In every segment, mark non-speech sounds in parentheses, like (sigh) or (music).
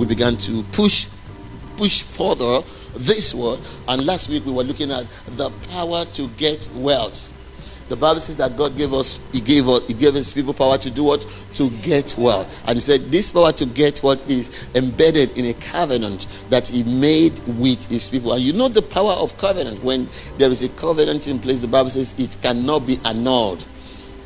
we began to push push further this word. And last week we were looking at the power to get wealth. The Bible says that God gave us, He gave us, He gave His people power to do what? To get wealth. And He said this power to get what is embedded in a covenant that He made with His people. And you know the power of covenant. When there is a covenant in place, the Bible says it cannot be annulled.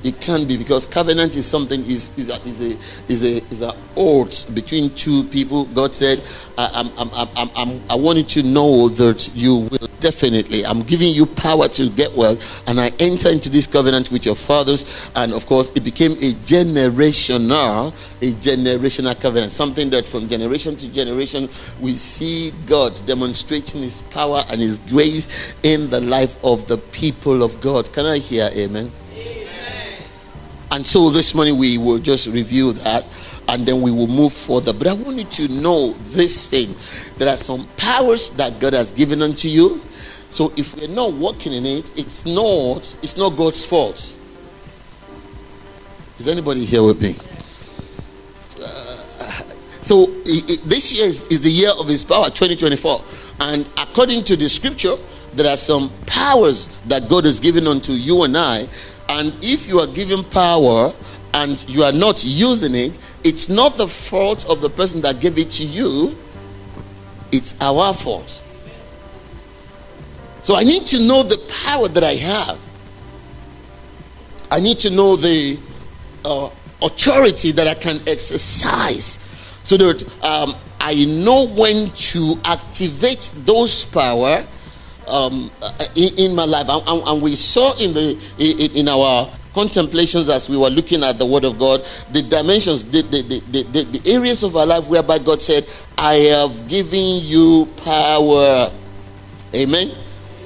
It can be because covenant is something is is a is a is a is a oath between two people. God said, I, I'm, I'm, I'm, I'm, I want you to know that you will definitely. I'm giving you power to get well, and I enter into this covenant with your fathers, and of course, it became a generational, a generational covenant. Something that from generation to generation we see God demonstrating His power and His grace in the life of the people of God. Can I hear Amen? And so this morning we will just review that and then we will move further. But I want you to know this thing. There are some powers that God has given unto you. So if we're not working in it, it's not it's not God's fault. Is anybody here with me? Uh, so this year is, is the year of his power 2024 and according to the scripture there are some powers that God has given unto you and I and if you are given power and you are not using it, it's not the fault of the person that gave it to you, it's our fault. So I need to know the power that I have. I need to know the uh, authority that I can exercise so that um, I know when to activate those power um, uh, in, in, my life. And, and, we saw in the in, in, our contemplations as we were looking at the Word of God, the dimensions, the, the, the, the, the areas of our life whereby God said, I have given you power. Amen.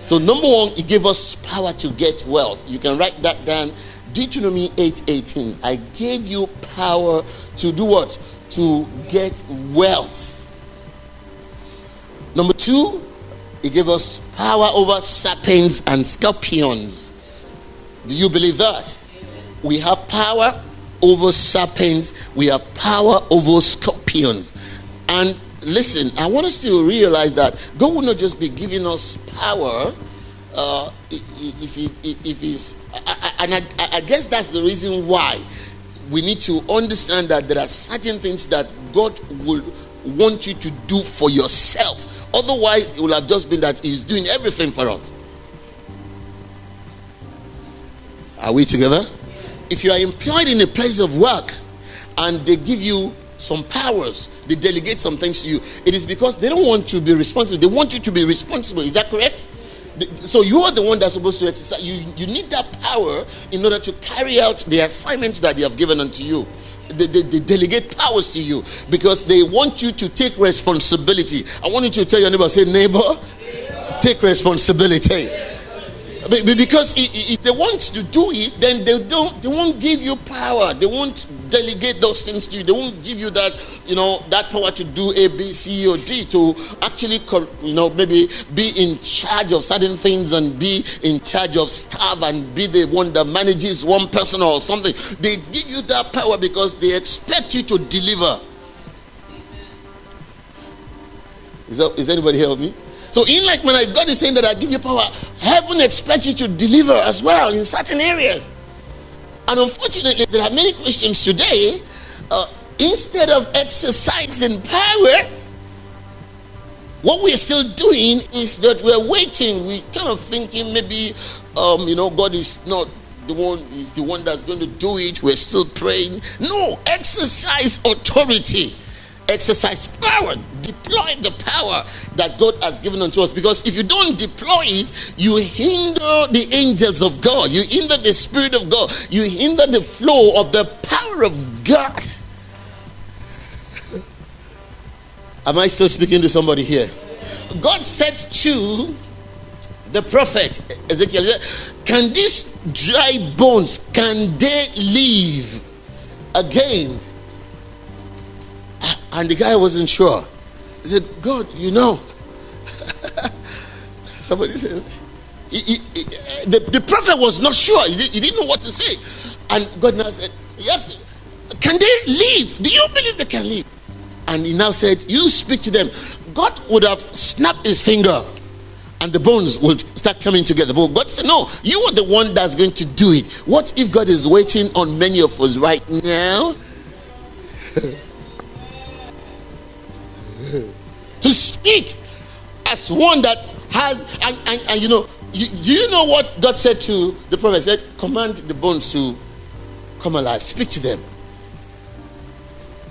So, number one, He gave us power to get wealth. You can write that down. Deuteronomy 8 18. I gave you power to do what? To get wealth. Number two, he gave us power over serpents and scorpions. Do you believe that? We have power over serpents, we have power over scorpions. And listen, I want us to realize that God will not just be giving us power. Uh, if, if he's, and I, I guess that's the reason why we need to understand that there are certain things that God will want you to do for yourself Otherwise, it would have just been that He's doing everything for us. Are we together? If you are employed in a place of work and they give you some powers, they delegate some things to you, it is because they don't want to be responsible. They want you to be responsible. Is that correct? So you are the one that's supposed to exercise. You, you need that power in order to carry out the assignment that they have given unto you they, they, they, delegate powers to you because they want you to take responsibility. I want you to tell your neighbor, say, neighbor, take responsibility. Because if they want to do it, then they don't. They won't give you power. They won't delegate those things to you. They won't give you that, you know, that power to do A, B, C, or D to actually, you know, maybe be in charge of certain things and be in charge of staff and be the one that manages one person or something. They give you that power because they expect you to deliver. Is, that, is anybody here with me? So, in like manner, if God is saying that I give you power, heaven expects you to deliver as well in certain areas. And unfortunately, there are many Christians today, uh, instead of exercising power, what we're still doing is that we're waiting. We kind of thinking maybe, um, you know, God is not the one is the one that's going to do it. We're still praying. No, exercise authority exercise power, deploy the power that God has given unto us. Because if you don't deploy it, you hinder the angels of God, you hinder the Spirit of God, you hinder the flow of the power of God. Am I still speaking to somebody here? God said to the prophet Ezekiel, Can these dry bones can they live again? And the guy wasn't sure. He said, God, you know. (laughs) Somebody says, he, he, he, the, the prophet was not sure. He, he didn't know what to say. And God now said, Yes, can they leave? Do you believe they can leave? and he now said, You speak to them. God would have snapped his finger and the bones will start coming together. But God said, No, you are the one that's going to do it. What if God is waiting on many of us right now? (laughs) to speak as one that has, and, and, and you know, you, do you know what God said to the prophet? He said, Command the bones to come alive, speak to them.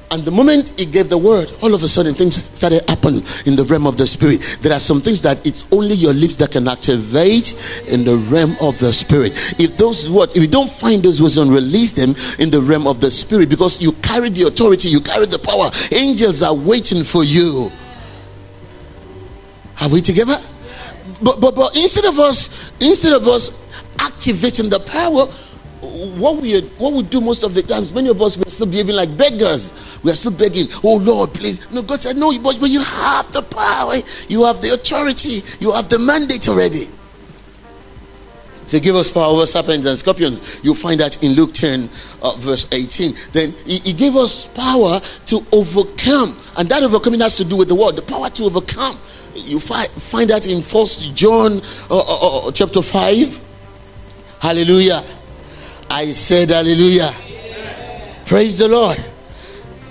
And the moment he gave the word, all of a sudden things started happening in the realm of the spirit. There are some things that it's only your lips that can activate in the realm of the spirit. If those words, if you don't find those words and release them in the realm of the spirit, because you carry the authority, you carry the power, angels are waiting for you. Are we together? But but but instead of us, instead of us activating the power, what we what we do most of the times, many of us we're still behaving like beggars. We are still begging, oh Lord, please. No, God said, No, but, but you have the power, you have the authority, you have the mandate already. To give us power over serpents and scorpions. You'll find that in Luke 10, uh, verse 18. Then he, he, gave us power to overcome. And that overcoming has to do with the word, the power to overcome. You find, find that in First John uh, uh, uh chapter 5. Hallelujah. I said hallelujah. Praise the Lord.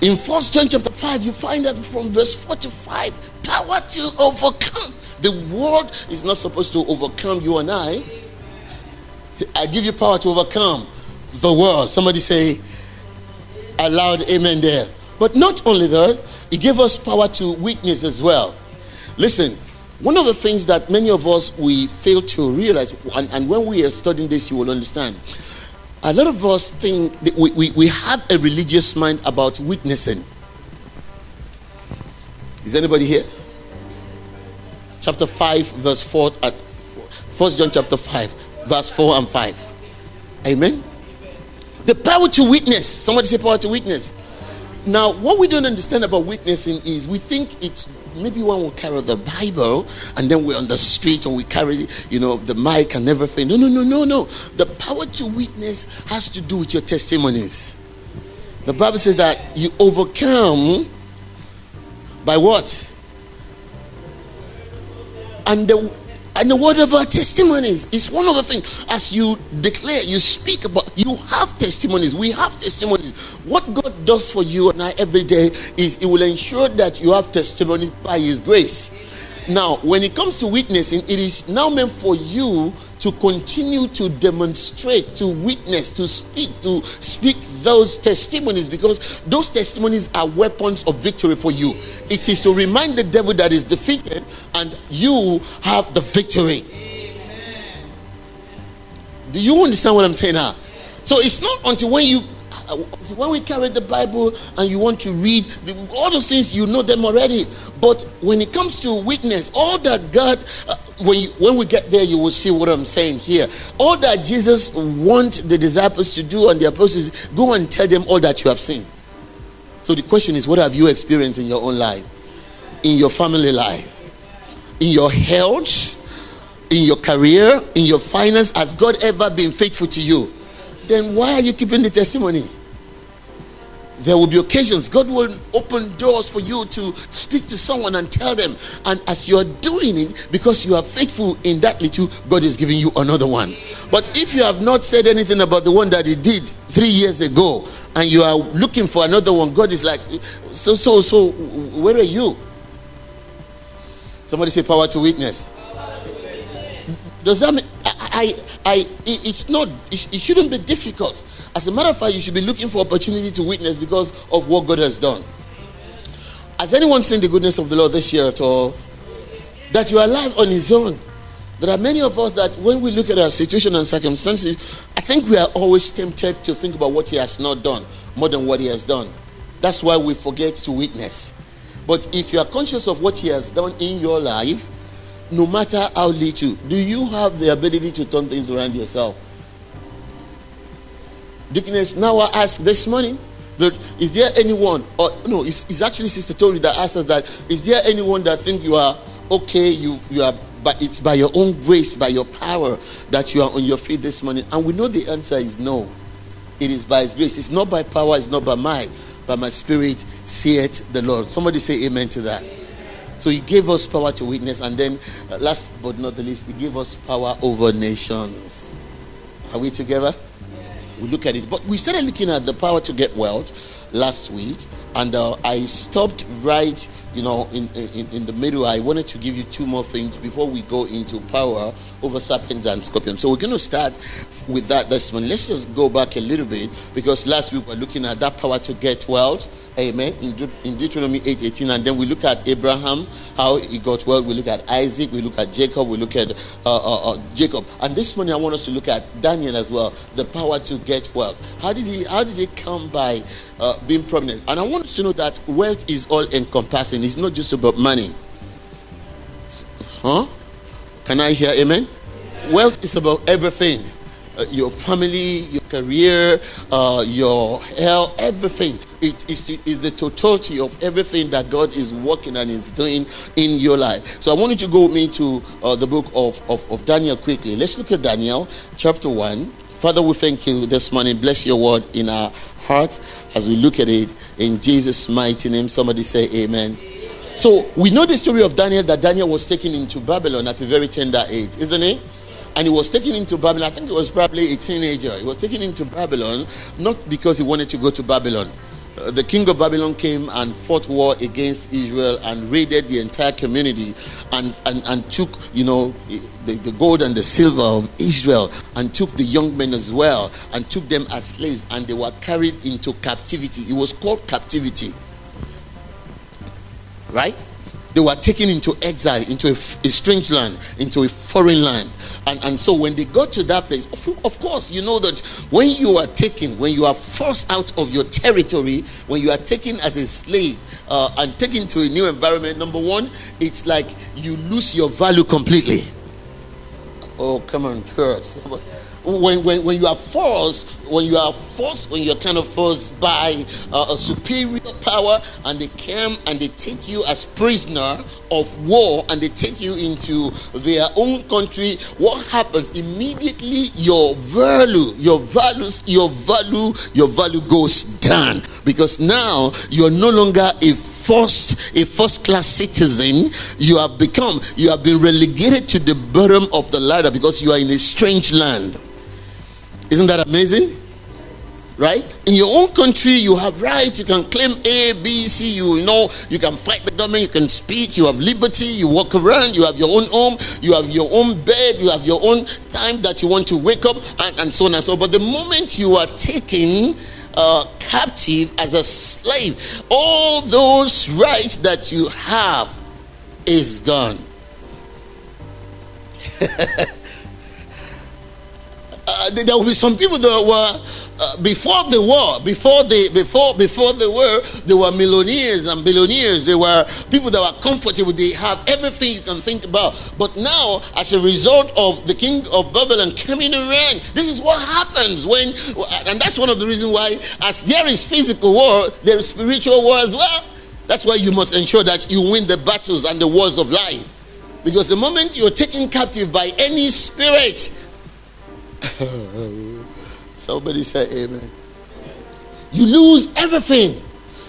In First John chapter 5, you find that from verse 4 to 5, power to overcome. The world is not supposed to overcome you and I. I give you power to overcome the world. Somebody say, aloud amen there. But not only that, he gave us power to witness as well. Listen, one of the things that many of us we fail to realize, and, and when we are studying this, you will understand a lot of us think we, we, we have a religious mind about witnessing. Is anybody here? Chapter 5, verse 4 at 1 John chapter 5, verse 4 and 5. Amen. The power to witness. Somebody say power to witness. Now, what we don't understand about witnessing is we think it's maybe one will carry the Bible and then we're on the street or we carry, you know, the mic and everything. No, no, no, no, no. The power to witness has to do with your testimonies. The Bible says that you overcome by what? And the and the word of our testimonies is one of the things. As you declare, you speak about, you have testimonies. We have testimonies. What God does for you and I every day is He will ensure that you have testimonies by His grace. Now, when it comes to witnessing, it is now meant for you to continue to demonstrate, to witness, to speak, to speak those testimonies because those testimonies are weapons of victory for you. It is to remind the devil that is defeated and you have the victory. Do you understand what I'm saying now? So it's not until when you when we carry the Bible and you want to read all those things, you know them already. But when it comes to witness, all that God, uh, when, you, when we get there, you will see what I'm saying here. All that Jesus wants the disciples to do and the apostles, go and tell them all that you have seen. So the question is, what have you experienced in your own life, in your family life, in your health, in your career, in your finance? Has God ever been faithful to you? Then why are you keeping the testimony? There will be occasions god will open doors for you to speak to someone and tell them. And as you are doing it because you are faithful in that little god is giving you another one. But if you have not said anything about the one that he did three years ago and you are looking for another one god is like so so so where are you? Somebody say power to witness. Does that mean i i, I it's not it shouldn't be difficult as a matter of fact, you should be looking for opportunity to witness because of what God has done. Has anyone seen the goodness of the Lord this year at all? That you are alive on His own. There are many of us that when we look at our situation and circumstances, I think we are always tempted to think about what He has not done more than what He has done. That's why we forget to witness. But if you are conscious of what He has done in your life, no matter how little, do you have the ability to turn things around yourself? Deaconess now I ask this morning that is there anyone or no it's, it's actually Sister Tori that asks us that is there anyone that think you are okay you you are but it's by your own grace by your power that you are on your feet this morning and we know the answer is no it is by his grace it's not by power it's not by might by my spirit, saith the Lord. Somebody say amen to that. So he gave us power to witness, and then uh, last but not the least, he gave us power over nations. Are we together? We look at it, but we started looking at the power to get wealth last week, and uh, I stopped right, you know, in, in in the middle. I wanted to give you two more things before we go into power over serpents and scorpions. So we're going to start with that this morning. Let's just go back a little bit because last week we were looking at that power to get wealth Amen. In, De- in Deuteronomy 8 18. And then we look at Abraham, how he got wealth. We look at Isaac. We look at Jacob. We look at uh, uh, uh, Jacob. And this morning I want us to look at Daniel as well. The power to get wealth. How did he, how did he come by uh, being prominent? And I want us to know that wealth is all encompassing. It's not just about money. Huh? Can I hear amen? Wealth is about everything. Uh, your family, your career, uh, your health, everything. It is, the, the totality of everything that God is working and is doing in your life. So I want you to go with me to uh, the book of, of, of Daniel quickly. Let's look at Daniel chapter 1. Father, we thank you this morning. Bless your word in our heart as we look at it in Jesus' mighty name. Somebody say amen. So we know the story of Daniel that Daniel was taken into Babylon at a very tender age, isn't it? and he was taken into Babylon. I think he was probably a teenager. He was taken into Babylon not because he wanted to go to Babylon. Uh, the king of Babylon came and fought war against Israel and raided the entire community and, and, and took, you know, the, the gold and the silver of Israel and took the young men as well and took them as slaves and they were carried into captivity. It was called captivity. Right? They were taken into exile, into a, a, strange land, into a foreign land. And, and so when they got to that place, of, of course, you know that when you are taken, when you are forced out of your territory, when you are taken as a slave uh, and taken to a new environment, number one, it's like you lose your value completely. Oh, come on, church (laughs) when, when, when you are forced, when you are forced, when you're kind of forced by uh, a superior power, and they come and they take you as prisoner of war and they take you into their own country, what happens? Immediately your value, your values, your value, your value goes down because now you're no longer a first a first class citizen you have become you have been relegated to the bottom of the ladder because you are in a strange land isn't that amazing? Right? In your own country, you have rights. You can claim A, B, C. You know, you can fight the government. You can speak. You have liberty. You walk around. You have your own home. You have your own bed. You have your own time that you want to wake up, and, and so on and so. But the moment you are taken uh, captive as a slave, all those rights that you have is gone. (laughs) uh, there will be some people that were uh, before the war, before the before before the war, they were millionaires and billionaires. They were people that were comfortable. They have everything you can think about. But now, as a result of the king of Babylon coming around, this is what happens when, and that's one of the reasons why, as there is physical war, there is spiritual war as well. That's why you must ensure that you win the battles and the wars of life. Because the moment you're taken captive by any spirit, (laughs) Somebody say amen. You lose everything.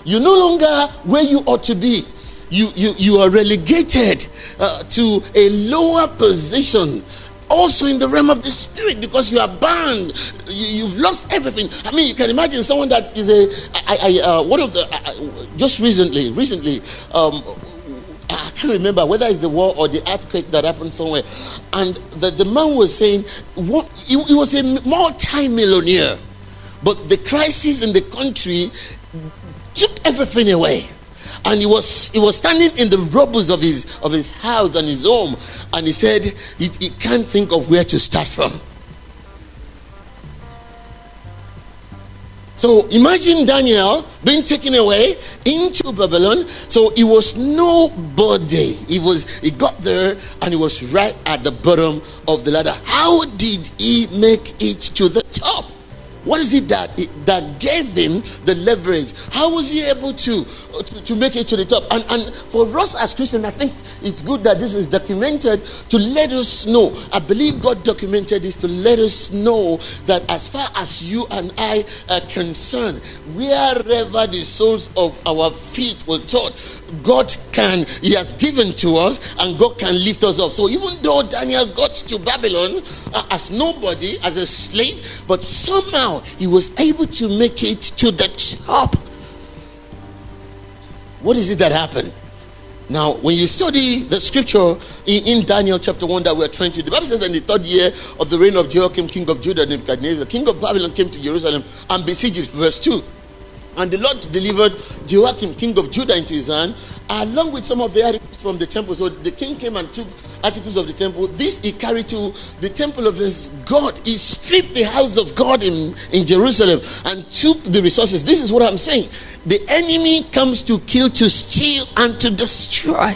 You're no longer where you ought to be. You, you, you are relegated uh, to a lower position also in the realm of the spirit because you are bound you, have lost everything i mean you can imagine someone that is a I, I, uh, one of the uh, just recently recently um, I can't remember whether it's the war or the earthquake that happened somewhere. And the, the man was saying, what, he, he was a multi-millionaire. But the crisis in the country took everything away. And he was he was standing in the rubble of his of his house and his home, and he said he, he can't think of where to start from. So imagine Daniel being taken away into Babylon. So he was nobody. He was he got there and he was right at the bottom of the ladder. How did he make it to the top? What is it that that gave him the leverage? How was he able to, to, to make it to the top? And, and for us as Christians, I think it's good that this is documented to let us know. I believe God documented this to let us know that as far as you and I are concerned, wherever the soles of our feet were taught, God can, He has given to us, and God can lift us up. So even though Daniel got to Babylon uh, as nobody, as a slave, but somehow he was able to make it to the top. What is it that happened? Now, when you study the scripture in, in, Daniel chapter 1 that we're trying to, the Bible says in the third year of the reign of Jehoiakim, king of Judah, Nebuchadnezzar, king of Babylon, came to Jerusalem and besieged it. Verse 2. And the Lord delivered Jehoiakim, king of Judah, into his hand, along with some of the articles from the temple. So the king came and took articles of the temple. This he carried to the temple of his God. He stripped the house of God in, in Jerusalem and took the resources. This is what I'm saying. The enemy comes to kill, to steal, and to destroy.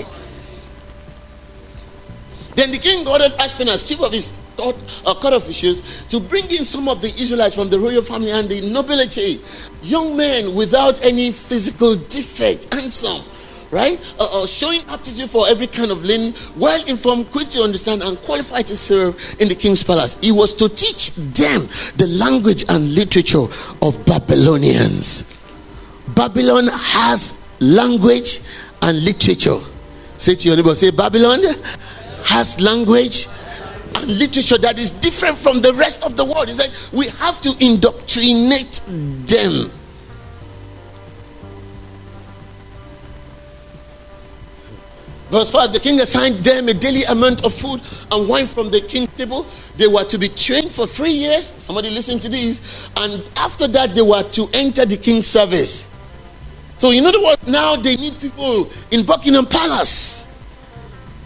Then the king ordered Ashpenaz, chief of his court, uh, court officials, to bring in some of the Israelites from the royal family and the nobility, young men without any physical defect, handsome, right? Uh, uh, showing aptitude for every kind of learning, well informed, quick to understand, and qualified to serve in the king's palace. He was to teach them the language and literature of Babylonians. Babylon has language and literature. Say to your neighbor, say, Babylon has language literature that is different from the rest of the world. He said, we have to indoctrinate them. Verse 5 The king assigned them a daily amount of food and wine from the king's table. They were to be trained for three years. Somebody listen to this. And after that, they were to enter the king's service. So, in other words, now they need people in Buckingham Palace.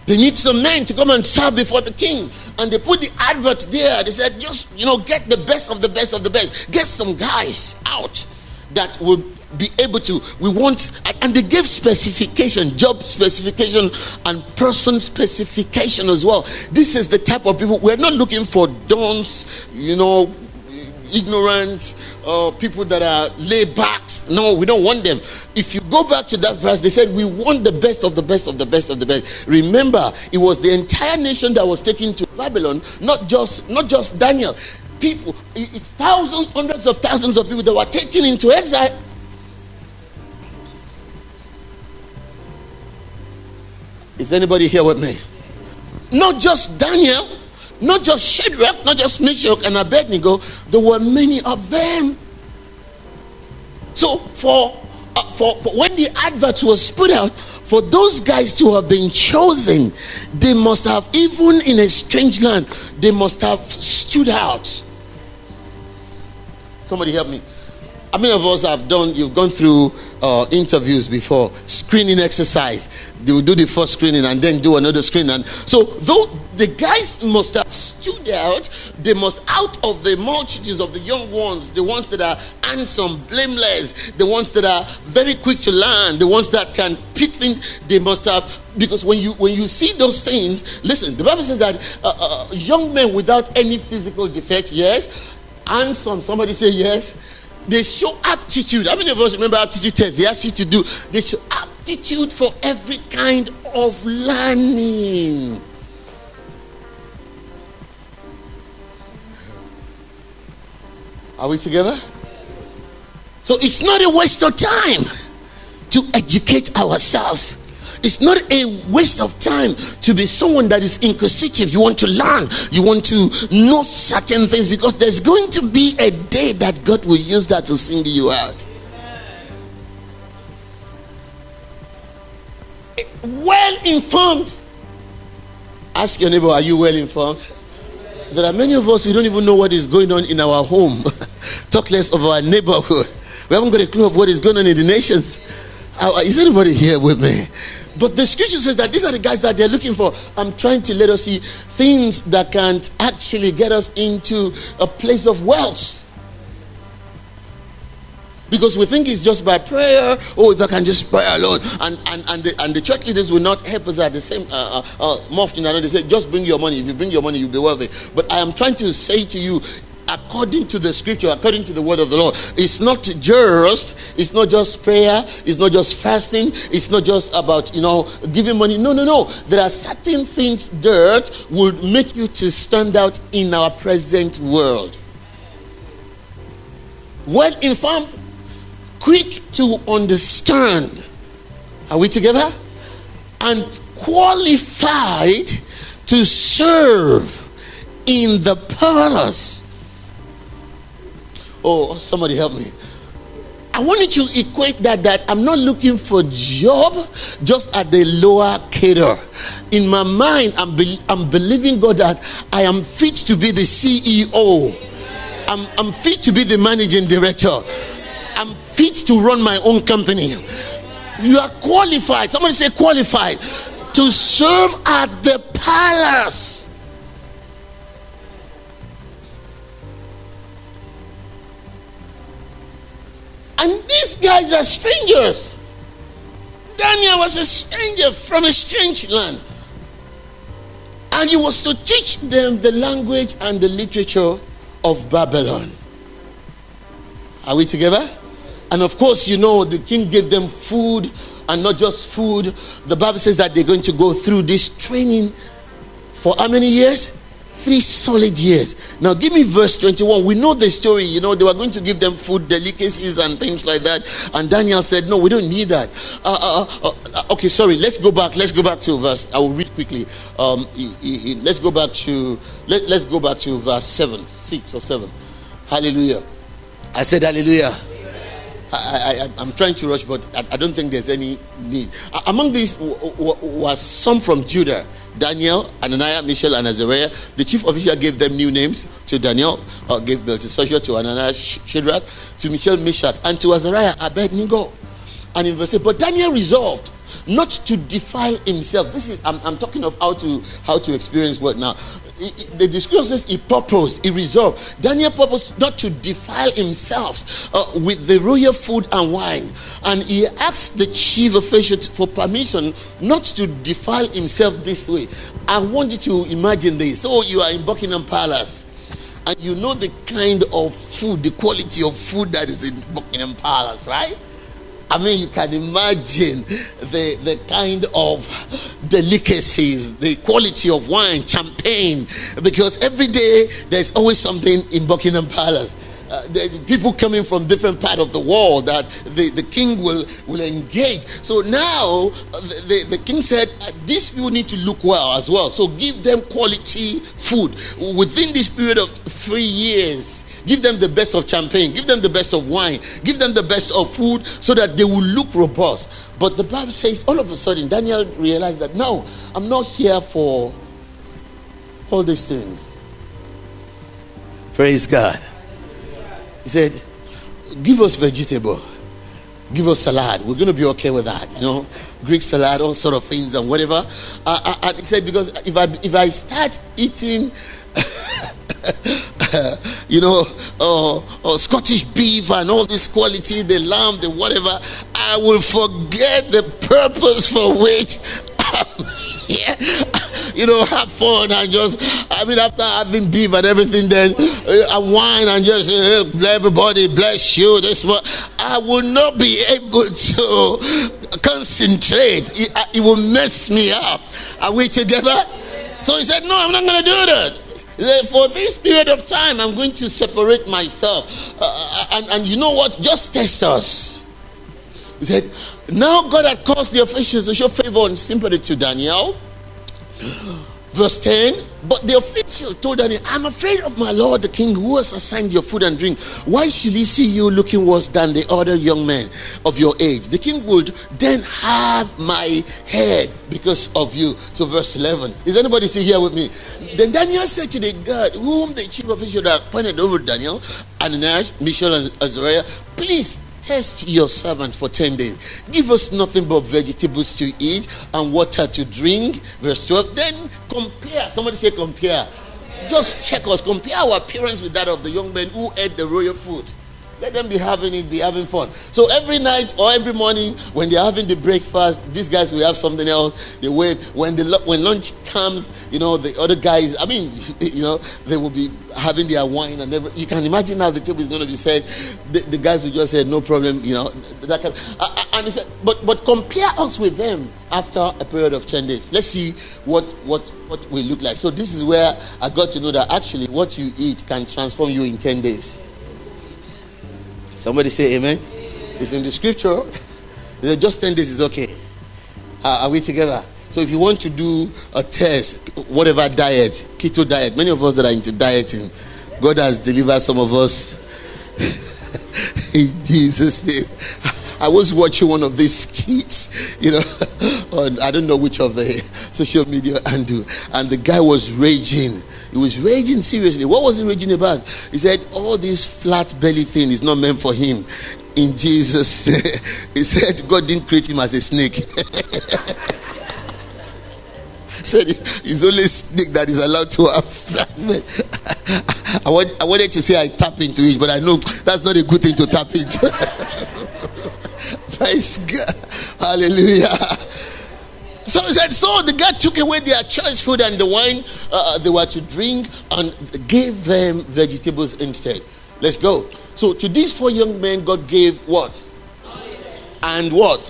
They need some men to come and serve before the king. And they put the advert there. They said, just, you know, get the best of the best of the best. Get some guys out that will be able to. We want, and they gave specification, job specification, and person specification as well. This is the type of people we're not looking for dons, you know, ignorant uh, people that are laid back. No, we don't want them. If you go back to that verse, they said, We want the best of the best of the best of the best. Remember, it was the entire nation that was taken to Babylon, not just not just Daniel. People, it's thousands, hundreds of thousands of people that were taken into exile. Is anybody here with me? Not just Daniel not just Shadrach, not just Meshach and Abednego, there were many of them. So for, uh, for, for when the advert was put out, for those guys to have been chosen, they must have, even in a strange land, they must have stood out. Somebody help me. How many of us have done, you've gone through uh, interviews before, screening exercise. They will do the first screening and then do another screening. And so, though the guys must have stood out, they must, out of the multitudes of the young ones, the ones that are handsome, blameless, the ones that are very quick to learn, the ones that can pick things, they must have because when you when you see those things listen the bible says that uh, uh, young men without any physical defect yes handsome somebody say yes they show aptitude. How many of us remember aptitude test? They ask you to do. They show aptitude for every kind of learning. Are we together? So it's not a waste of time to educate ourselves. It's not a waste of time to be someone that is inquisitive. You want to learn, you want to know certain things because there's going to be a day that God will use that to single you out. Well informed. Ask your neighbor, are you well informed? There are many of us, we don't even know what is going on in our home. (laughs) Talk less of our neighborhood. We haven't got a clue of what is going on in the nations. Uh, is anybody here with me? But the scripture says that these are the guys that they're looking for. I'm trying to let us see things that can actually get us into a place of wealth. Because we think it's just by prayer, oh, if I can just pray alone. And and, and, the, and the church leaders will not help us at the same, uh, uh, uh, more often they say, just bring your money. If you bring your money, you'll be wealthy. But I am trying to say to you, according to the scripture, according to the word of the Lord. It's not just, it's not just prayer, it's not just fasting, it's not just about, you know, giving money. No, no, no. There are certain things that would make you to stand out in our present world. Well informed, quick to understand. Are we together? And qualified to serve in the palace. Oh, somebody help me. I want you to equate that that I'm not looking for job just at the lower cadre. In my mind, I'm, be, I'm believing God that I am fit to be the CEO. I'm, I'm fit to be the managing director. I'm fit to run my own company. You are qualified. Somebody say qualified to serve at the palace. And these guys are strangers. Daniel was a stranger from a strange land. And he was to teach them the language and the literature of Babylon. Are we together? And of course, you know, the king gave them food and not just food. The Bible says that they're going to go through this training for how many years? three solid years. Now, give me verse 21. We know the story. You know, they were going to give them food, delicacies, and things like that. And Daniel said, No, we don't need that. Uh, uh, uh, uh okay, sorry. Let's go back. Let's go back to verse. I will read quickly. Um, let's go back to let, let's go back to verse 7, 6 or 7. Hallelujah. I said, Hallelujah. I, am trying to rush, but I, I, don't think there's any need. Among these was some from Judah Daniel, Ananiah, Mishael, and Azariah. The chief official gave them new names to Daniel, uh, gave Belteshazzar to Ananiah, Shadrach, to Mishael, Meshach, and to Azariah, Abednego. And in verse 8, but Daniel resolved not to defile himself. This is I'm, I'm talking of how to how to experience what now the description says he purposed, he resolved. Daniel purposed not to defile himself uh, with the royal food and wine. And he asked the chief official for permission not to defile himself this way. I want you to imagine this. So you are in Buckingham Palace and you know the kind of food, the quality of food that is in Buckingham Palace, right? I mean, you can imagine the, the kind of delicacies, the quality of wine, champagne, because every day there's always something in Buckingham Palace. Uh, there's people coming from different part of the world that the, the king will, will engage. So now uh, the, the, the king said, uh, these people need to look well as well. So give them quality food within this period of three years Give them the best of champagne. Give them the best of wine. Give them the best of food so that they will look robust. But the Bible says all of a sudden Daniel realized that no, I'm not here for all these things. Praise God. He said, Give us vegetable. Give us salad. We're going to be okay with that. You know, Greek salad, all sort of things and whatever. Uh, uh and he said, because if I if I start eating (laughs) (laughs) you know, uh, uh, Scottish beef and all this quality, the lamb, the whatever, I will forget the purpose for which (laughs) you know, have fun and just, I mean, after having beef and everything, then uh, wine and just uh, everybody bless you. This one, I will not be able to concentrate. It, it will mess me up. Are we together? So he said, No, I'm not going to do that for this period of time, I'm going to separate myself. Uh, uh, and, and you know what? Just test us. He said, Now God had caused the officials to show favor and sympathy to Daniel. Verse 10 But the official told Daniel, I'm afraid of my lord the king who has assigned your food and drink. Why should he see you looking worse than the other young men of your age? The king would then have my head because of you. So, verse 11. Is anybody still here with me? Then Daniel said to the God, whom the chief official had appointed over Daniel, Ananias, Mishael, and Azariah, please test your servant for 10 days. Give us nothing but vegetables to eat and water to drink. Verse 12. Then compare. Somebody say, compare. Just check us. Compare our appearance with that of the young men who ate the royal food. Let them be having it, be having fun. So every night or every morning when they're having the breakfast, these guys will have something else. They wait when the when lunch comes. You know the other guys. I mean, (laughs) you know they will be having their wine and everything. You can imagine how the table is going to be set. The, the, guys will just say no problem. You know that kind. Of, and he said, but but compare us with them after a period of ten days. Let's see what what what we look like. So this is where I got to know that actually what you eat can transform you in ten days. Somebody say amen. It's in the scripture. (laughs) Just 10 days is okay. are we together? So if you want to do a test, whatever diet, keto diet, many of us that are into dieting, God has delivered some of us (laughs) in Jesus' name. I was watching one of these skits, you know, (laughs) on I don't know which of the social media handle, and the guy was raging. He was raging seriously. What was he raging about? He said, All this flat belly thing is not meant for him. In Jesus, (laughs) he said, God didn't create him as a snake. (laughs) said it's only snake that is allowed to have flat belly. (laughs) I, want, I wanted to say I tap into it, but I know that's not a good thing to tap into. Praise God. Hallelujah. So he said, so the guy took away their choice food and the wine uh, they were to drink and gave them vegetables instead. Let's go. So to these four young men, God gave what? And what?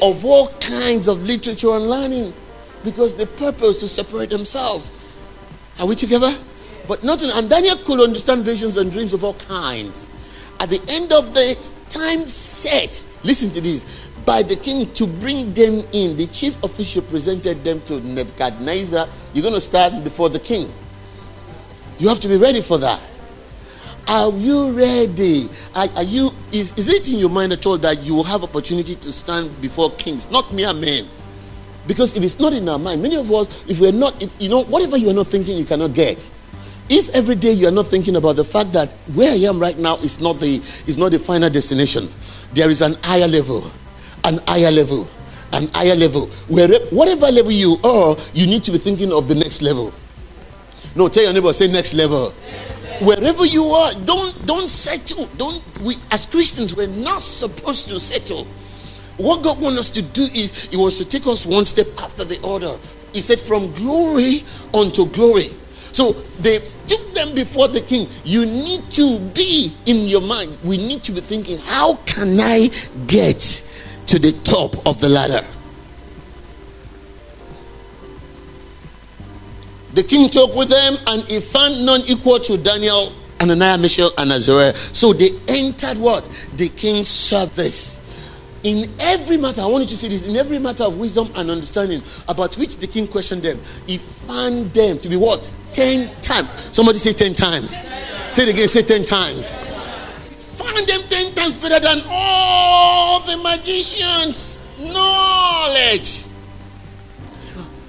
Of all kinds of literature and learning. Because the purpose to separate themselves. Are we together? But nothing. And Daniel could understand visions and dreams of all kinds at the end of the time set, listen to this, by the king to bring them in, the chief official presented them to Nebuchadnezzar. You're going to stand before the king. You have to be ready for that. Are you ready? Are, are, you? Is, is it in your mind at all that you will have opportunity to stand before kings, not mere men? Because if it's not in our mind, many of us, if we're not, if you know, whatever you are not thinking, you cannot get. If every day you are not thinking about the fact that where I am right now is not the is not the final destination, there is an higher level, an higher level, an higher level. Where whatever level you are, you need to be thinking of the next level. No, tell your neighbor, say next level. Next level. Wherever you are, don't don't settle. Don't we as Christians we're not supposed to settle. What God wants us to do is He wants to take us one step after the other. He said, from glory unto glory. So they took them before the king. You need to be in your mind. We need to be thinking, how can I get to the top of the ladder? The king talked with them and he found none equal to Daniel, Ananiah, Mishael, and Azariah. So they entered what? The king's service in every matter, I want you to see this, in every matter of wisdom and understanding about which the king questioned them, he found them to be what? Ten times. Somebody say ten times. Say it again, say ten times. Found them ten times better than all the magicians. Knowledge.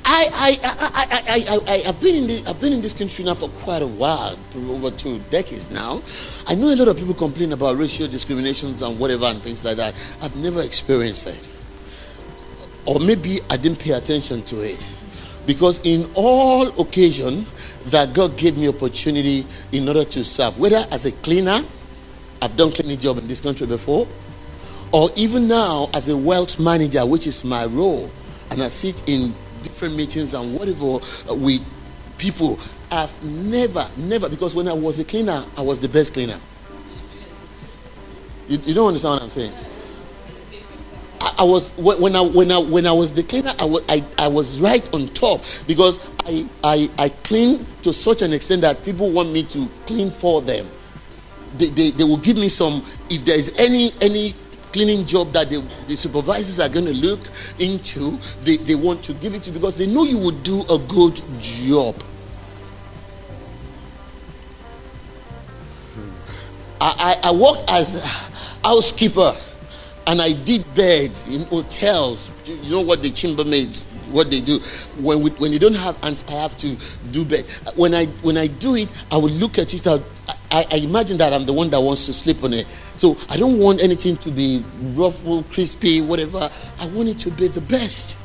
I, I, I, I, I, I, have been in this, I've been in this country now for quite a while, over two decades now. I know a lot of people complain about racial discriminations and whatever and things like that. I've never experienced it. Or maybe I didn't pay attention to it. Because in all occasion that God gave me opportunity in order to serve, whether as a cleaner, I've done cleaning job in this country before, or even now as a wealth manager, which is my role, and I sit in different meetings and whatever uh, with people. I've never, never, because when I was a cleaner, I was the best cleaner. You, you don't understand what I'm saying? I, was when I when I when I was the cleaner, I was I, I was right on top because I, I I clean to such an extent that people want me to clean for them. They, they, they will give me some if there is any any cleaning job that the, the supervisors are going to look into, they, they want to give it to you because they know you would do a good job. I, I, I worked as a housekeeper and I did beds in hotels. You know what the chambermaids what they do. When we, when you don't have ants i have to do bed when i when i do it i will look at it I, I, I, imagine that i'm the one that wants to sleep on it. So i don't want anything to be ruffled crispy whatever. I want it to be the best.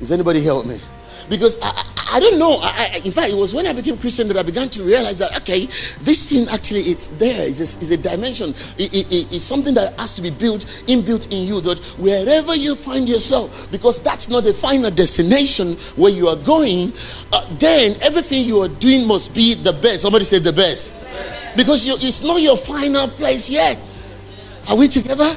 Is anybody help me? Because I, I don't know. I, I, in fact, it was when I became Christian that I began to realize that okay, this thing actually it's there. It's a, it's a dimension. It, it, it's something that has to be built, inbuilt in you. That wherever you find yourself, because that's not the final destination where you are going, uh, then everything you are doing must be the best. Somebody said the best, because you, it's not your final place yet. Are we together?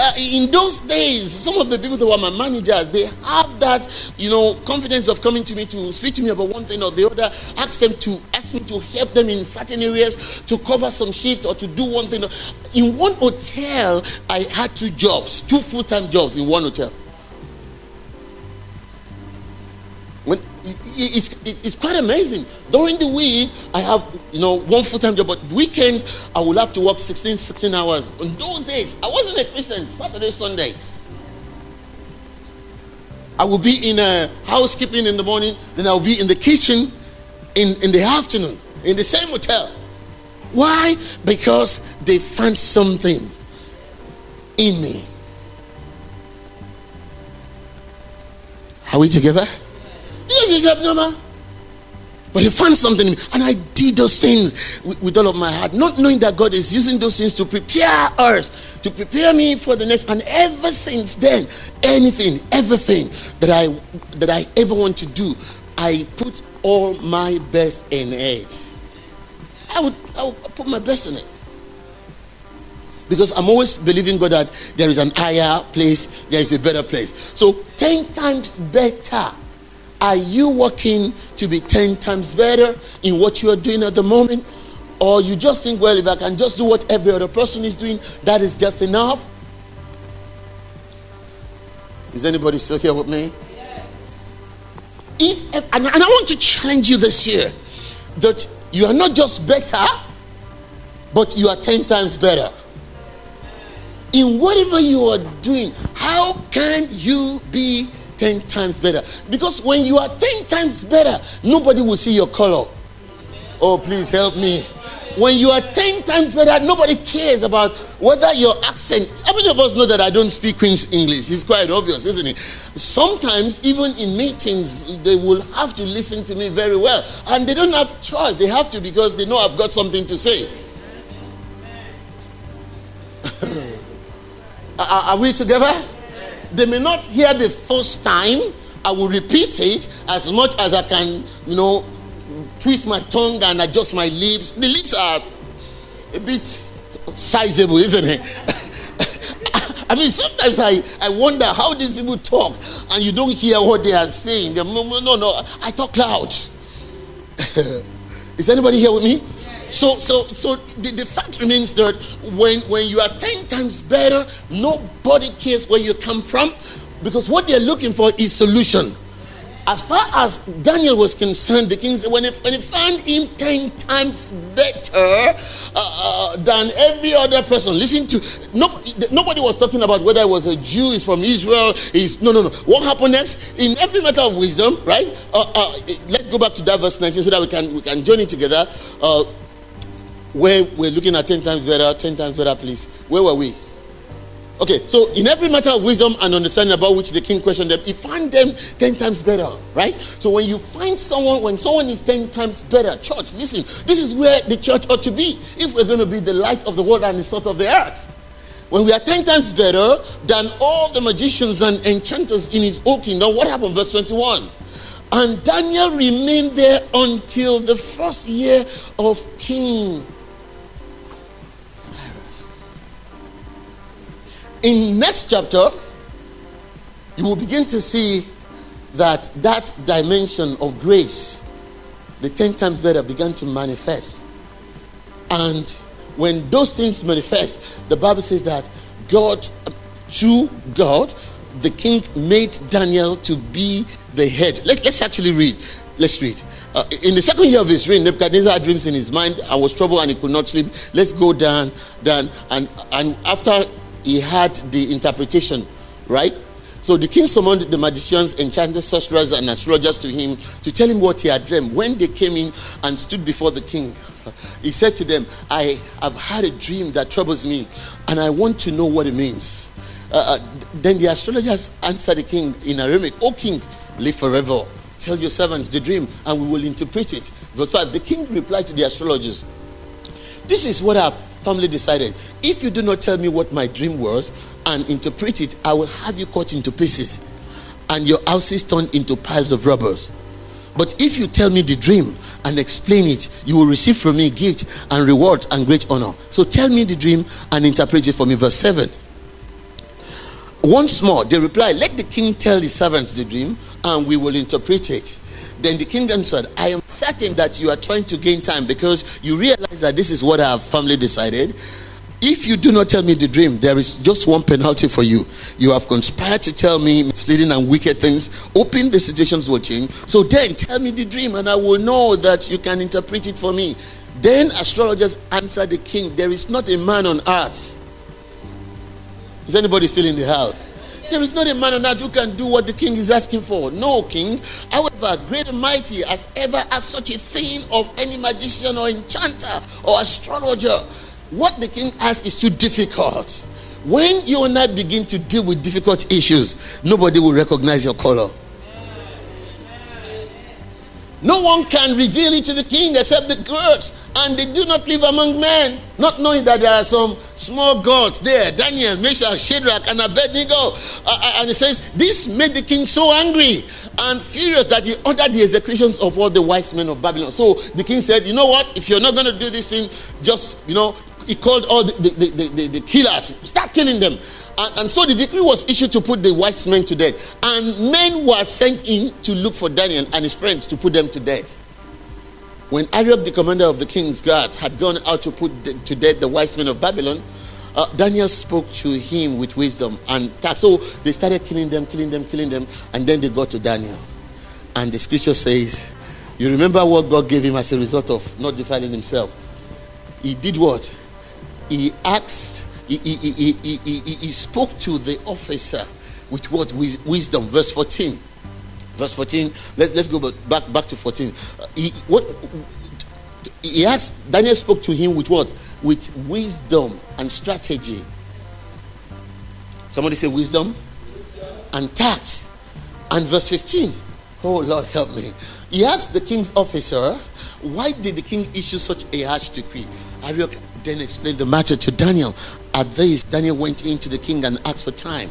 uh, in those days, some of the people that were my managers, they have that, you know, confidence of coming to me to speak to me about one thing or the other. Ask them to ask me to help them in certain areas to cover some shift or to do one thing. In one hotel, I had two jobs, two full-time jobs in one hotel. It's, it's quite amazing. During the week, I have, you know, one full-time job, but weekends, I will have to work 16, 16 hours. On those days, I wasn't a Christian, Saturday, Sunday. I will be in a housekeeping in the morning, then I will be in the kitchen in, in the afternoon, in the same hotel. Why? Because they found something in me. Are we together? Yes, it's abnormal. But he found something in me. And I did those things with, with, all of my heart, not knowing that God is using those things to prepare us, to prepare me for the next. And ever since then, anything, everything that I that I ever want to do, I put all my best in it. I would, I would put my best in it. Because I'm always believing God that there is an higher place, there is a better place. So, 10 times better are you working to be 10 times better in what you are doing at the moment? Or you just think, well, if I can just do what every other person is doing, that is just enough? Is anybody still here with me? Yes. If, and, and I want to challenge you this year that you are not just better, but you are 10 times better. In whatever you are doing, how can you be 10 times better. Because when you are 10 times better, nobody will see your color. Oh, please help me. When you are 10 times better, nobody cares about whether your accent. How many of us know that I don't speak Queen's English? It's quite obvious, isn't it? Sometimes, even in meetings, they will have to listen to me very well. And they don't have choice. They have to because they know I've got something to say. (laughs) are, are we together? They may not hear the first time. I will repeat it as much as I can, you know, twist my tongue and adjust my lips. The lips are a bit sizable, isn't it? (laughs) I mean, sometimes I, I wonder how these people talk and you don't hear what they are saying. no, no, no, I talk loud. (laughs) Is anybody here with me? So, so, so the, the fact remains that when, when you are 10 times better, nobody cares where you come from because what they're looking for is solution. As far as Daniel was concerned, the king said, when he, when he found him 10 times better uh, uh, than every other person, listen to, no, nobody was talking about whether it was a Jew, is from Israel, is no, no, no. What happened next? In every matter of wisdom, right? Uh, uh let's go back to that verse 19 so that we can, we can join it together. Where we're looking at 10 times better, 10 times better, please. Where were we? Okay, so in every matter of wisdom and understanding about which the king questioned them, he found them 10 times better, right? So when you find someone, when someone is 10 times better, church, listen, this is where the church ought to be if we're going to be the light of the world and the salt of the earth. When we are 10 times better than all the magicians and enchanters in his own kingdom, what happened? Verse 21. And Daniel remained there until the first year of King in next chapter you will begin to see that that dimension of grace the 10 times better began to manifest. And when those things manifest the bible says that god through god the king made daniel to be the head. Let, us actually read. Let's read. Uh, in the second year of his reign, Nebuchadnezzar had dreams in his mind. And was troubled and he could not sleep. Let's go down, down, and and after he had the interpretation, right? So the king summoned the magicians, enchanters, sorcerers, and astrologers to him to tell him what he had dreamed. When they came in and stood before the king, (laughs) he said to them, I have had a dream that troubles me, and I want to know what it means. Uh, uh then the astrologers answered the king in Aramaic, O king, live forever. Tell your servants the dream, and we will interpret it. Verse 5 The king replied to the astrologers, This is what I've firmly decided. If you do not tell me what my dream was and interpret it, I will have you cut into pieces and your houses turned into piles of robbers. But if you tell me the dream and explain it, you will receive from me gift and rewards and great honor. So tell me the dream and interpret it for me. Verse 7. Once more, they replied, Let the king tell his servants the dream and we will interpret it. Then the king answered, I am certain that you are trying to gain time because you realize that this is what have firmly decided. If you do not tell me the dream, there is just one penalty for you. You have conspired to tell me misleading and wicked things, Open the situations will change. So then tell me the dream, and I will know that you can interpret it for me. Then astrologers answered the king, There is not a man on earth. Is anybody still in the house? There is not a man on earth who can do what the king is asking for. No king, however great and mighty, has ever asked such a thing of any magician or enchanter or astrologer. What the king asks is too difficult. When you and I begin to deal with difficult issues, nobody will recognize your color. No one can reveal it to the king except the gods, and they do not live among men, not knowing that there are some small gods there Daniel, Meshach, Shadrach, and Abednego. Uh, uh, and he says, This made the king so angry and furious that he ordered the executions of all the wise men of Babylon. So the king said, You know what? If you're not going to do this thing, just, you know, he called all the, the, the, the, the killers, start killing them. And, and, so the decree was issued to put the wise men to death. And men were sent in to look for Daniel and his friends to put them to death. When Arioch, the commander of the king's guards, had gone out to put to death the wise men of Babylon, uh, Daniel spoke to him with wisdom and tact. So they started killing them, killing them, killing them, and then they got to Daniel. And the scripture says, You remember what God gave him as a result of not defiling himself? He did what? he asked, he, he, he, he, spoke to the officer with what wisdom. Verse 14. Verse 14. Let's, let's go back, back to 14. Uh, he, what, he asked, Daniel spoke to him with what? With wisdom and strategy. Somebody say wisdom, wisdom. and tact. And verse 15. Oh Lord, help me. He asked the king's officer, Why did the king issue such a harsh decree? Arioch then explained the matter to Daniel. At this, Daniel went into the king and asked for time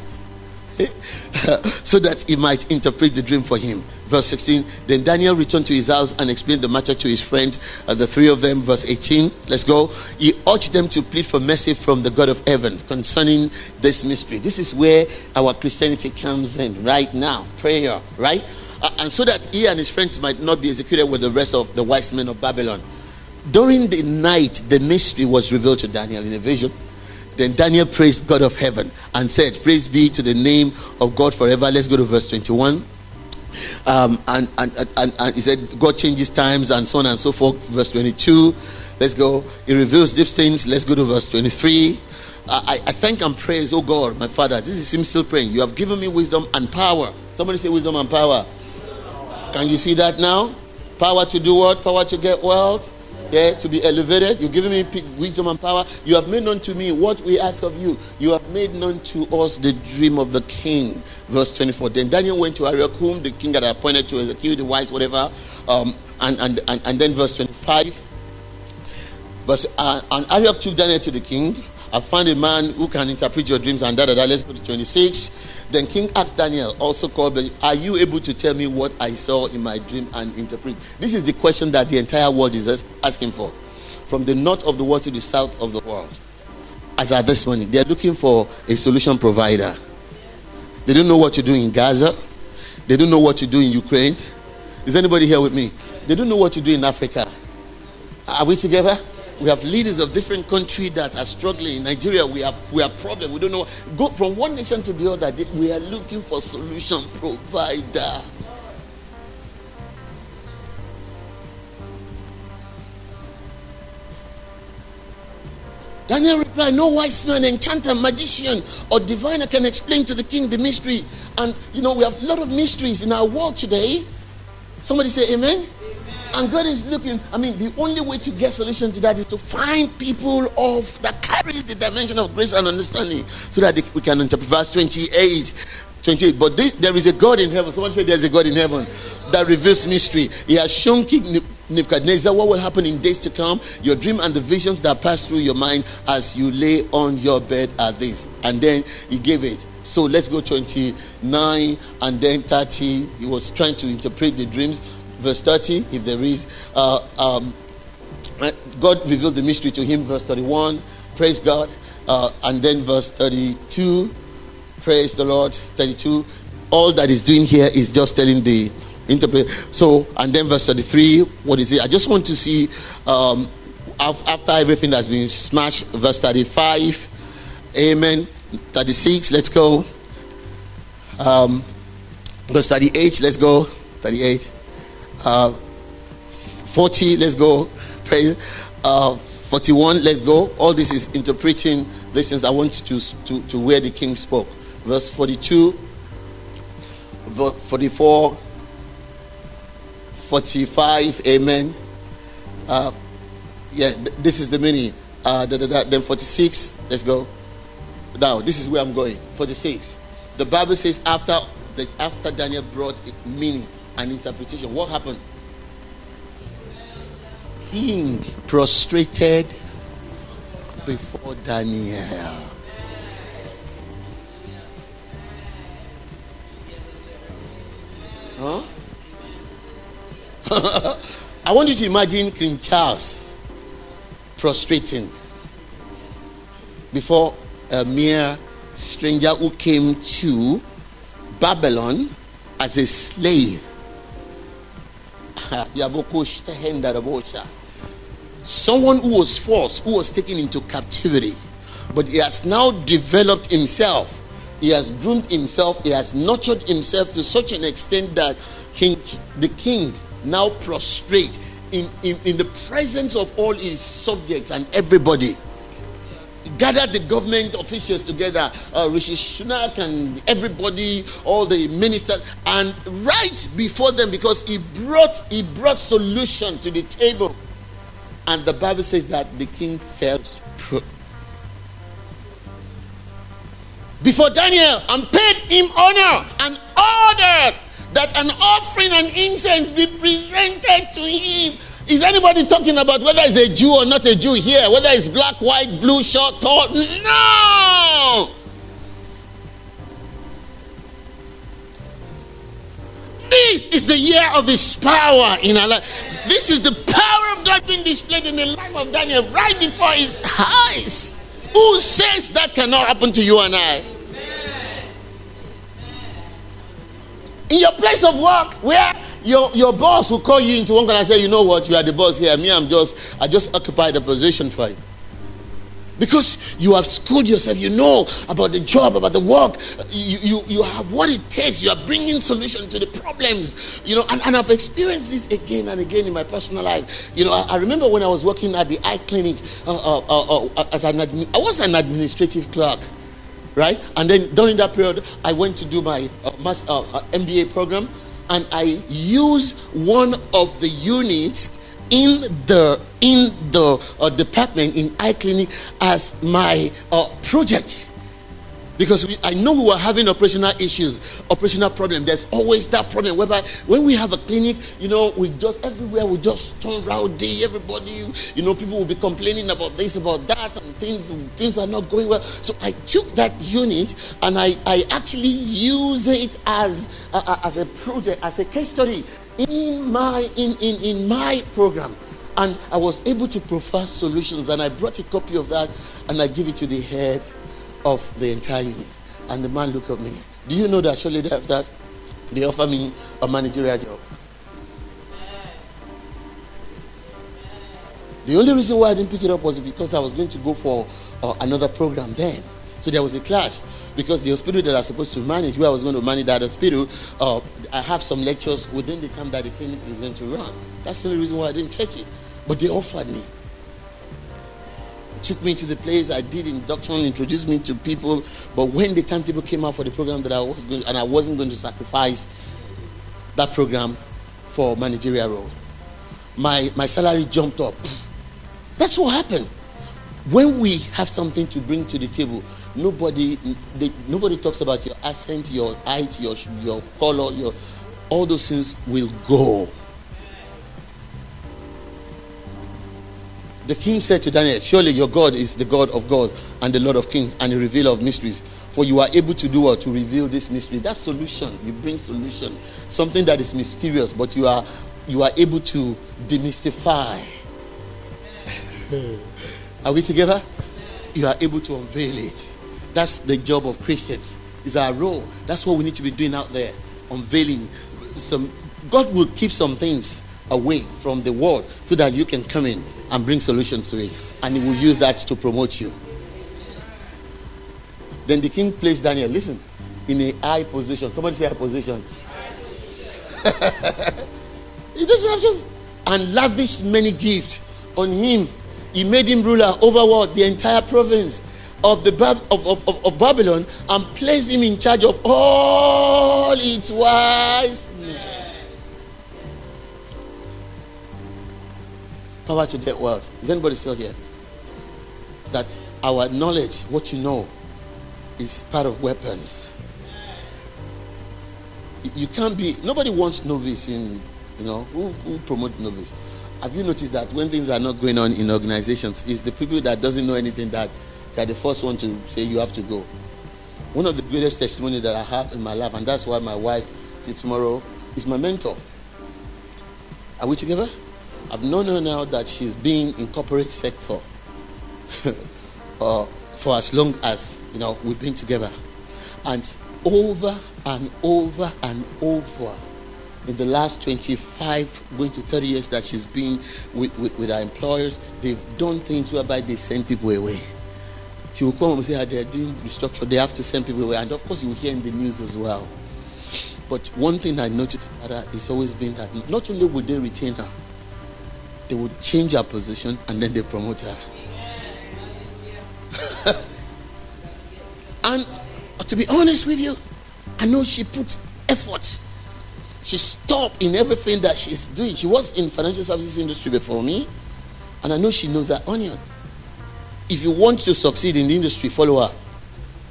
(laughs) so that he might interpret the dream for him. Verse 16 Then Daniel returned to his house and explained the matter to his friends, uh, the three of them. Verse 18 Let's go. He urged them to plead for mercy from the God of heaven concerning this mystery. This is where our Christianity comes in right now prayer, right? Uh, and so that he and his friends might not be executed with the rest of the wise men of Babylon. During the night, the mystery was revealed to Daniel in a vision. Then Daniel praised God of heaven and said, Praise be to the name of God forever. Let's go to verse 21. Um, and, and, and, and he said, God changes times and so on and so forth. Verse 22. Let's go. He reveals deep things. Let's go to verse 23. I, I thank and praise, oh God, my Father. This is him still praying. You have given me wisdom and power. Somebody say wisdom and power. Can you see that now? Power to do what? Power to get wealth yeah, to be elevated. You've given me wisdom and power. You have made known to me what we ask of you. You have made known to us the dream of the king. Verse 24. Then Daniel went to Arioch, whom the king had appointed to execute the wise, whatever. Um, and, and, and, and then verse 25. Verse, uh, and Arioch took Daniel to the king I found a man who can interpret your dreams and da da da. Let's go to 26. Then King asked Daniel, also called, Are you able to tell me what I saw in my dream and interpret? This is the question that the entire world is asking for. From the north of the world to the south of the world. As at this morning, they are looking for a solution provider. They don't know what to do in Gaza. They don't know what to do in Ukraine. Is anybody here with me? They don't know what to do in Africa. Are we together? We have leaders of different countries that are struggling. In Nigeria, we have we have problems. We don't know. Go from one nation to the other. We are looking for solution provider. Daniel replied, No wise man, enchanter, magician, or diviner can explain to the king the mystery. And you know, we have a lot of mysteries in our world today. Somebody say amen. And God is looking, I mean, the only way to get solution to that is to find people of that carries the dimension of grace and understanding so that they, we can interpret verse 28. 28. But this there is a God in heaven. Someone said there's a God in heaven. that reveals mystery. He has shown King Nebuchadnezzar what will happen in days to come. Your dream and the visions that pass through your mind as you lay on your bed are these. And then he gave it. So let's go 29 and then 30. He was trying to interpret the dreams. Verse 30, if there is. Uh, um, God revealed the mystery to him. Verse 31, praise God. Uh, and then verse 32, praise the Lord. 32, all that is doing here is just telling the interpret. So, and then verse 33, what is it? I just want to see um, after everything that's been smashed, verse 35, amen. 36, let's go. Um, verse 38, let's go. 38. Uh, 40, let's go. Praise. Uh, 41, let's go. All this is interpreting these things. I want you to, to, to where the king spoke. Verse 42, verse 44, 45, amen. Uh, yeah, this is the meaning. Uh, da, da, da, then 46, let's go. Now, this is where I'm going. 46. The Bible says after the, after Daniel brought it meaning and interpretation, what happened? King prostrated before Daniel. Huh? (laughs) I want you to imagine King Charles prostrating before a mere stranger who came to Babylon as a slave. (laughs) Someone who was forced, who was taken into captivity, but he has now developed himself. He has groomed himself. He has nurtured himself to such an extent that king, the king now prostrate in, in, in the presence of all his subjects and everybody gathered the government officials together, uh, Rishi Sunak and everybody, all the ministers, and right before them because he brought he brought solution to the table, and the Bible says that the king felt before Daniel and paid him honor and ordered that an offering and incense be presented to him. Is anybody talking about whether it's a Jew or not a Jew here? Whether it's black, white, blue, short, tall? No! This is the year of his power in our life. This is the power of God being displayed in the life of Daniel right before his eyes. Who says that cannot happen to you and I? In your place of work, where your, your boss will call you into one corner and say, you know what, you are the boss here. Me, I'm just, I just occupy the position for you. Because you have schooled yourself, you know about the job, about the work, you, you, you have what it takes, you are bringing solution to the problems, you know, and, and I've experienced this again and again in my personal life. You know, I, I remember when I was working at the eye clinic uh, uh, uh, uh as an admi- I was an administrative clerk right? And then during that period, I went to do my uh, master, uh, MBA program, and I use one of the units in the in the uh, department in eye clinic as my uh, project because we, I know we were having operational issues, operational problem. There's always that problem. Whereby when we have a clinic, you know, we just everywhere we just turn rowdy. Everybody, you know, people will be complaining about this, about that, and things things are not going well. So I took that unit and I I actually use it as as a project, as a case study in my in in in my program and I was able to provide solutions. And I brought a copy of that and I give it to the head of the entire unit. And the man looked at me. Do you know that shortly after they offered me a managerial job? The only reason why I didn't pick it up was because I was going to go for uh, another program then. So there was a clash because the hospital that I was supposed to manage, where I was going to manage that hospital, uh, I have some lectures within the time that the clinic is going to run. That's the only reason why I didn't take it. But they offered me took me to the place I did induction, introduced me to people. But when the timetable came out for the program that I was going, and I wasn't going to sacrifice that program for managerial role, my my salary jumped up. That's what happened. When we have something to bring to the table, nobody they, nobody talks about your accent, your height, your your color, your all those things will go. The king said to Daniel, Surely your God is the God of gods and the Lord of kings and the revealer of mysteries. For you are able to do what? To reveal this mystery. That solution. You bring solution. Something that is mysterious, but you are you are able to demystify. (laughs) are we together? You are able to unveil it. That's the job of Christians. It's our role. That's what we need to be doing out there. Unveiling some God will keep some things away from the world so that you can come in and bring solutions to it. And he will use that to promote you. Then the king placed Daniel, listen, in a high position. Somebody say high position. (laughs) he doesn't have just and lavished many gifts on him. He made him ruler over what? The entire province of the of, of, of, of Babylon and placed him in charge of all its wise men. Power to get wealth. Is anybody still here? That our knowledge, what you know, is part of weapons. You can't be, nobody wants novice in, you know, who, who promote novice. Have you noticed that when things are not going on in organizations, it's the people that doesn't know anything that they are the first one to say you have to go. One of the greatest testimony that I have in my life, and that's why my wife, till tomorrow, is my mentor. Are we together? I've known her now that she's been in corporate sector (laughs) uh, for as long as you know we've been together, and over and over and over in the last 25 going to 30 years that she's been with, with, with our employers they've done things whereby they send people away. She will come and say they're doing restructure. They have to send people away. And of course you will hear in the news as well. But one thing i noticed about her is always been that not only will they retain her they would change her position and then they promote her. (laughs) and uh, to be honest with you, I know she put effort. She stopped in everything that she's doing. She was in financial services industry before me, and I know she knows that onion. If you want to succeed in the industry, follow her.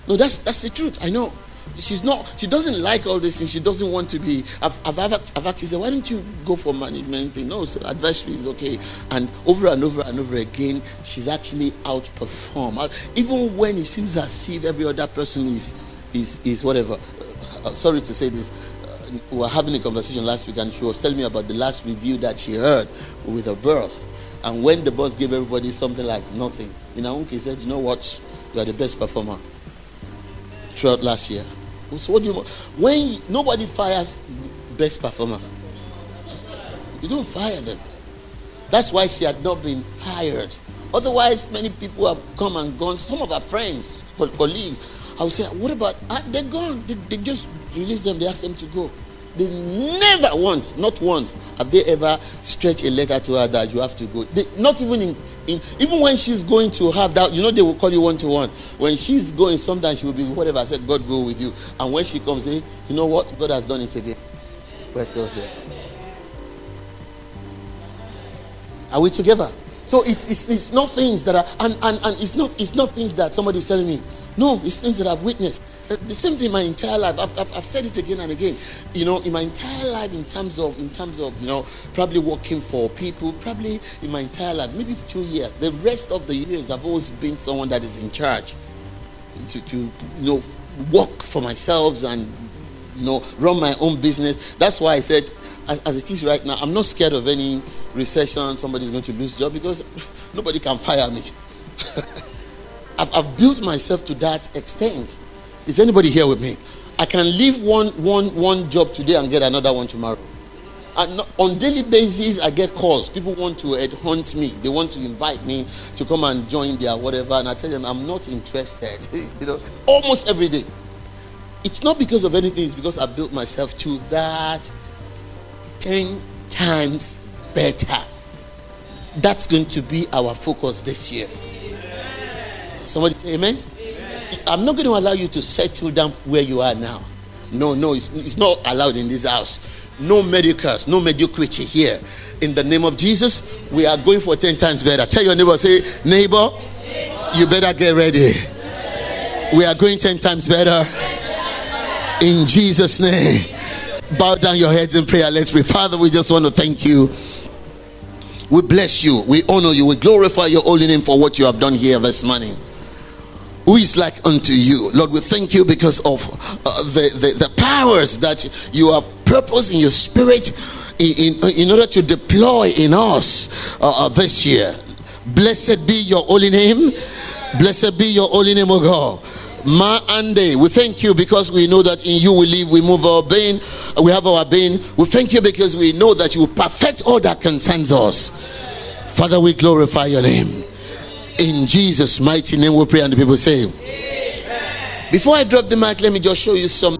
No, that's that's the truth. I know she's not she doesn't like all this things. She doesn't want to be I've, I've, I've actually said why don't you go for management thing? No so advisory is okay. And over and over and over again she's actually outperformed. Uh, even when it seems as if every other person is is is whatever. Uh, uh, sorry to say this. Uh, we were having a conversation last week and she was telling me about the last review that she heard with her boss. And when the boss gave everybody something like nothing in her own case said you know what? You are the best performer throughout last year so what do you when nobody fires best performer? You don't fire them. That's why she had not been fired. Otherwise, many people have come and gone. Some of our friends, colleagues, I would say, what about ah, they're gone? They, they just release them, they ask them to go. They never once, not once, have they ever stretched a letter to her that you have to go. They, not even in in, even when she's going to have that, you know, they will call you one to one. When she's going, sometimes she will be whatever I said, God go with you. And when she comes in, you know what? God has done it again. We're still here. Are we together? So it's, it's, it's not things that are, and, and, and it's, not, it's not things that somebody's telling me. No, it's things that I've witnessed. Uh, the same thing my entire life. I've, I've, I've, said it again and again. You know, in my entire life, in terms of, in terms of, you know, probably working for people, probably in my entire life, maybe two years. The rest of the years, I've always been someone that is in charge. To, to you know, work for myself and, you know, run my own business. That's why I said, as, as it is right now, I'm not scared of any recession. Somebody's going to lose job because (laughs) nobody can fire me. (laughs) I've, I've built myself to that extent. Is anybody here with me? I can leave one, one, one job today and get another one tomorrow. And on daily basis, I get calls. People want to eh, hunt me. They want to invite me to come and join their whatever. And I tell them I'm not interested. (laughs) you know, almost every day. It's not because of anything. It's because I built myself to that ten times better. That's going to be our focus this year. Somebody say amen. I'm not going to allow you to settle down where you are now. No, no, it's, it's not allowed in this house. No medicals, no mediocrity here. In the name of Jesus, we are going for 10 times better. Tell your neighbor, say, neighbor, you better get ready. We are going 10 times better. In Jesus' name. Bow down your heads in prayer. Let's pray. Father, we just want to thank you. We bless you. We honor you. We glorify your holy name for what you have done here this morning. Who is like unto you? Lord, we thank you because of uh, the, the, the powers that you have purpose in your spirit in, in, in order to deploy in us uh, uh, this year. Blessed be your holy name. Blessed be your holy name, O God. Ma Ande, we thank you because we know that in you we live, we move our being, we have our being. We thank you because we know that you perfect all that concerns us. Father, we glorify your name. In Jesus' mighty name we pray, and the people say, Amen. Before I drop the mic, let me just show you some.